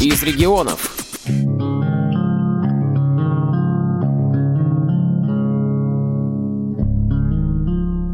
из регионов.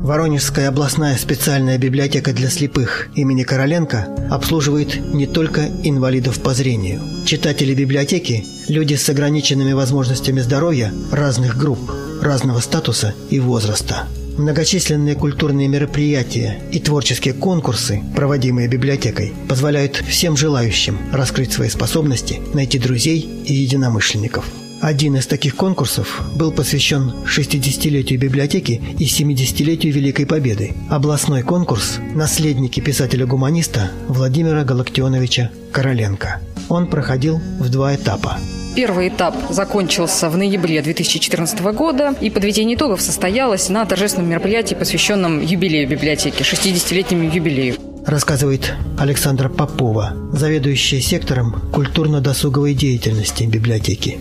Воронежская областная специальная библиотека для слепых имени Короленко обслуживает не только инвалидов по зрению. Читатели библиотеки – люди с ограниченными возможностями здоровья разных групп, разного статуса и возраста. Многочисленные культурные мероприятия и творческие конкурсы, проводимые библиотекой, позволяют всем желающим раскрыть свои способности, найти друзей и единомышленников – один из таких конкурсов был посвящен 60-летию библиотеки и 70-летию Великой Победы. Областной конкурс «Наследники писателя-гуманиста» Владимира Галактионовича Короленко. Он проходил в два этапа. Первый этап закончился в ноябре 2014 года, и подведение итогов состоялось на торжественном мероприятии, посвященном юбилею библиотеки, 60-летнему юбилею. Рассказывает Александра Попова, заведующая сектором культурно-досуговой деятельности библиотеки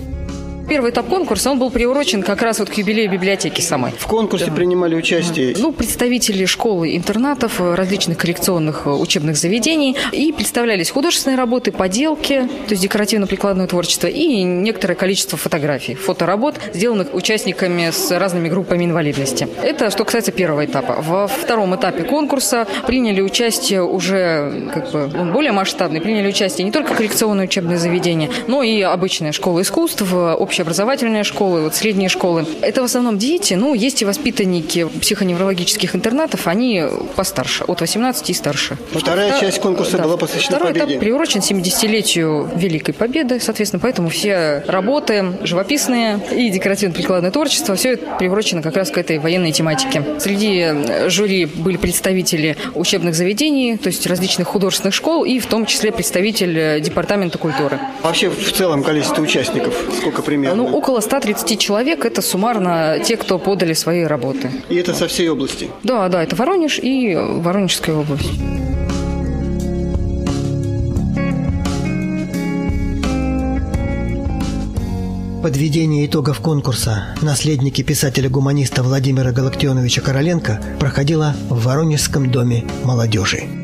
первый этап конкурса, он был приурочен как раз вот к юбилею библиотеки самой. В конкурсе да. принимали участие? Ну, представители школы, интернатов, различных коррекционных э, учебных заведений. И представлялись художественные работы, поделки, то есть декоративно-прикладное творчество и некоторое количество фотографий, фоторабот, сделанных участниками с разными группами инвалидности. Это что касается первого этапа. Во втором этапе конкурса приняли участие уже, как бы, он более масштабный, приняли участие не только коррекционные учебные заведения, но и обычная школа искусств, общая общеобразовательные школы, вот средние школы. Это в основном дети, ну, есть и воспитанники психоневрологических интернатов, они постарше, от 18 и старше. Вторая часть конкурса да. была посвящена Второй победе. этап приурочен 70-летию Великой Победы, соответственно, поэтому все работы живописные и декоративно-прикладное творчество, все это приурочено как раз к этой военной тематике. Среди жюри были представители учебных заведений, то есть различных художественных школ и в том числе представитель Департамента культуры. Вообще в целом количество участников сколько примерно? Ну, около 130 человек – это суммарно те, кто подали свои работы. И это со всей области? Да, да, это Воронеж и Воронежская область. Подведение итогов конкурса «Наследники писателя-гуманиста Владимира Галактионовича Короленко» проходило в Воронежском доме молодежи.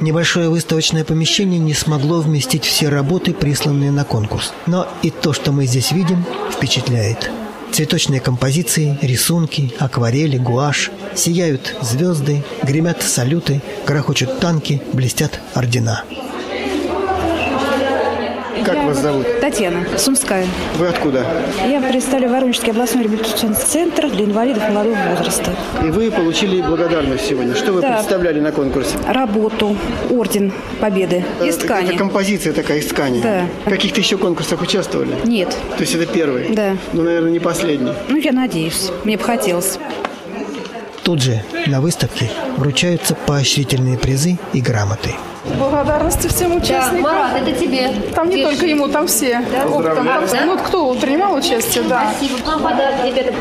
Небольшое выставочное помещение не смогло вместить все работы, присланные на конкурс. Но и то, что мы здесь видим, впечатляет. Цветочные композиции, рисунки, акварели, гуашь. Сияют звезды, гремят салюты, грохочут танки, блестят ордена. Как я вас зовут? Татьяна, Сумская. Вы откуда? Я представляю Воронежский областной реабилитационный центр для инвалидов молодого возраста. И вы получили благодарность сегодня. Что вы да. представляли на конкурсе? Работу, орден Победы из ткани. Это композиция такая из ткани? Да. В каких-то еще конкурсах участвовали? Нет. То есть это первый? Да. Ну, наверное, не последний. Ну, я надеюсь. Мне бы хотелось. Тут же на выставке вручаются поощрительные призы и грамоты. Благодарности всем участникам. Да, Марат, это тебе. Там не Держи. только ему, там все. Да? Там, да? Ну, кто принимал участие, да. Спасибо. Вам подарок, ребята.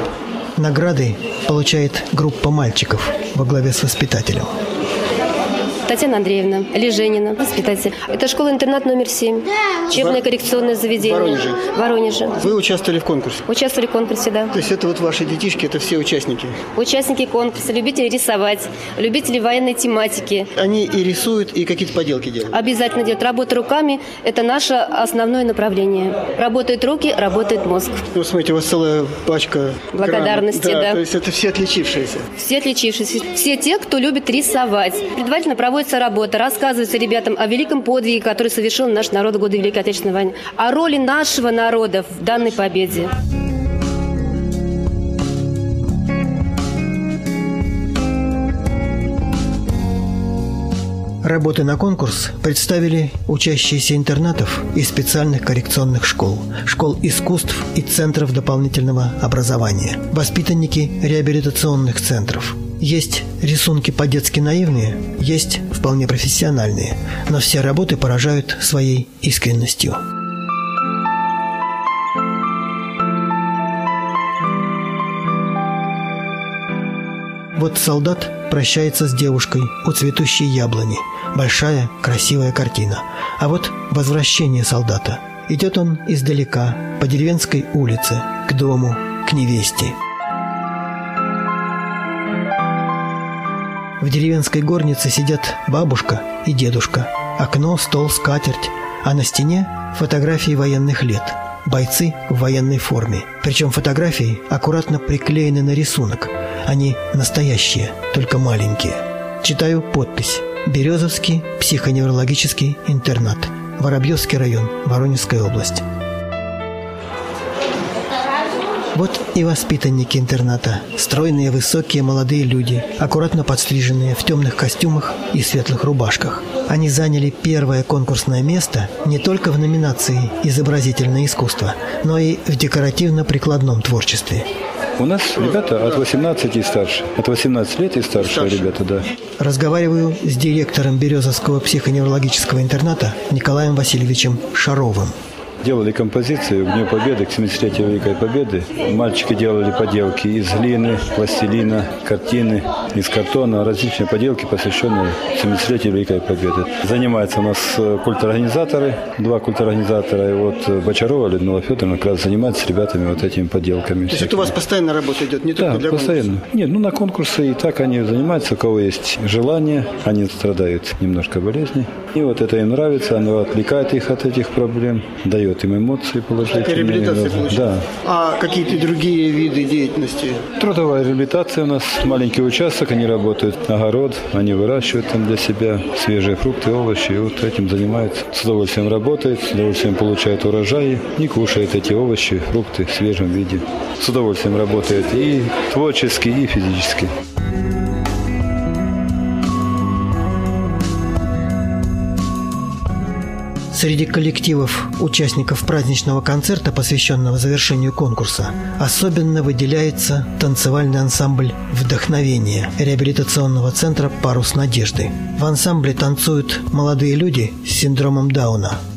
Награды получает группа мальчиков во главе с воспитателем. Татьяна Андреевна Леженина, воспитатель. Это школа-интернат номер 7. Учебное коррекционное заведение. Воронеже. Воронеже. Вы участвовали в конкурсе? Участвовали в конкурсе, да. То есть это вот ваши детишки, это все участники? Участники конкурса, любители рисовать, любители военной тематики. Они и рисуют, и какие-то поделки делают? Обязательно делают. Работа руками – это наше основное направление. Работают руки, работает мозг. Ну, смотрите, у вас целая пачка Благодарности, да, да. То есть это все отличившиеся? Все отличившиеся. Все те, кто любит рисовать. Предварительно проводят проводится работа, рассказывается ребятам о великом подвиге, который совершил наш народ в годы Великой Отечественной войны, о роли нашего народа в данной победе. Работы на конкурс представили учащиеся интернатов и специальных коррекционных школ, школ искусств и центров дополнительного образования, воспитанники реабилитационных центров – есть рисунки по-детски наивные, есть вполне профессиональные, но все работы поражают своей искренностью. Вот солдат прощается с девушкой у цветущей яблони. Большая, красивая картина. А вот возвращение солдата. Идет он издалека, по деревенской улице, к дому, к невесте. В деревенской горнице сидят бабушка и дедушка. Окно, стол, скатерть. А на стене фотографии военных лет. Бойцы в военной форме. Причем фотографии аккуратно приклеены на рисунок. Они настоящие, только маленькие. Читаю подпись. Березовский психоневрологический интернат. Воробьевский район, Воронежская область. Вот и воспитанники интерната. Стройные, высокие, молодые люди, аккуратно подстриженные в темных костюмах и светлых рубашках. Они заняли первое конкурсное место не только в номинации «Изобразительное искусство», но и в декоративно-прикладном творчестве. У нас ребята от 18 и старше. От 18 лет и старше, старше. ребята, да. Разговариваю с директором Березовского психоневрологического интерната Николаем Васильевичем Шаровым. Делали композицию к Дню Победы, к 70-летию Великой Победы. Мальчики делали поделки из глины, пластилина, картины, из картона, различные поделки, посвященные 70-летию Великой Победы. Занимаются у нас э, культурорганизаторы, два культурорганизатора, и вот э, Бочарова Людмила Федоровна как раз занимается с ребятами вот этими поделками. То есть это у вас постоянно работа идет, не только да, для постоянно. Конкурса? Нет, ну на конкурсы и так они занимаются, у кого есть желание, они страдают немножко болезней. И вот это им нравится, оно отвлекает их от этих проблем, дает им эмоции положительные. Реабилитация. Да. А какие-то другие виды деятельности? Трудовая реабилитация у нас, маленький участок, они работают, огород, они выращивают там для себя свежие фрукты, овощи, и вот этим занимаются. С удовольствием работают, с удовольствием получают урожаи и кушают эти овощи, фрукты в свежем виде. С удовольствием работают и творчески, и физически. Среди коллективов участников праздничного концерта, посвященного завершению конкурса, особенно выделяется танцевальный ансамбль «Вдохновение» реабилитационного центра «Парус надежды». В ансамбле танцуют молодые люди с синдромом Дауна –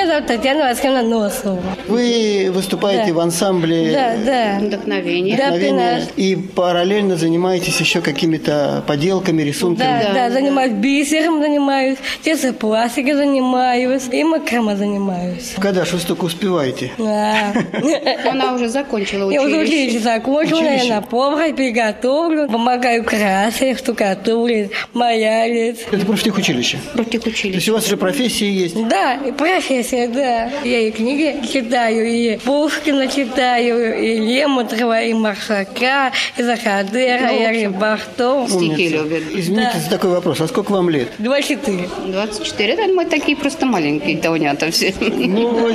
меня зовут Татьяна Васильевна Носова. Вы выступаете да. в ансамбле да, да. «Вдохновение». «Вдохновение». Да, и параллельно занимаетесь еще какими-то поделками, рисунками. Да, да, да занимаюсь бисером, занимаюсь, тесопластикой занимаюсь и макрама занимаюсь. Когда же вы столько успеваете? Да. Она уже закончила училище. Я уже училище закончила, я на повара приготовлю, помогаю красить, штукатурить, маялить. Это профтехучилище? Профтехучилище. То есть у вас уже профессии есть? Да, профессия да. Я и книги читаю, и Пушкина читаю, и Лемутрова, и Маршака, и Захадера, ну, и Рибахтов. Стихи любят. Извините да. за такой вопрос. А сколько вам лет? 24. 24. Это мы такие просто маленькие таунята все. Ну,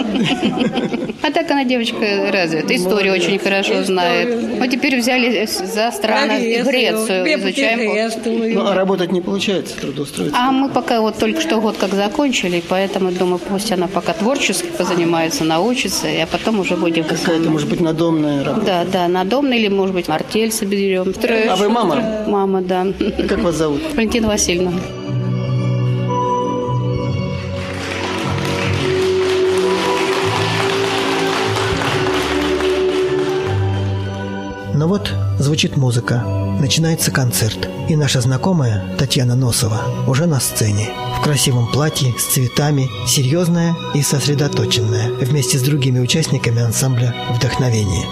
а так она девочка развита. Историю очень хорошо знает. Мы теперь взяли за страну Грецию. Изучаем. Ну, а работать не получается, трудоустроиться? А мы пока вот только что год как закончили, поэтому думаю, пусть она пока творчески позанимается, научится, а потом уже будем... Какая-то, может быть, надомная работа? Да, да, надомная или, может быть, артель соберем. А вы мама? Мама, да. Как вас зовут? Валентина Васильевна. Но вот звучит музыка, начинается концерт, и наша знакомая Татьяна Носова уже на сцене. В красивом платье, с цветами, серьезная и сосредоточенная, вместе с другими участниками ансамбля «Вдохновение».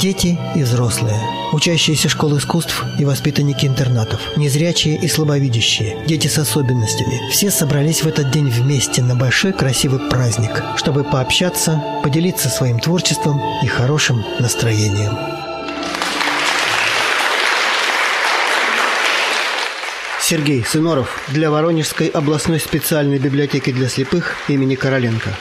Дети и взрослые, учащиеся школ искусств и воспитанники интернатов, незрячие и слабовидящие, дети с особенностями. Все собрались в этот день вместе на большой красивый праздник, чтобы пообщаться, поделиться своим творчеством и хорошим настроением. Сергей Сыноров для Воронежской областной специальной библиотеки для слепых имени Короленко.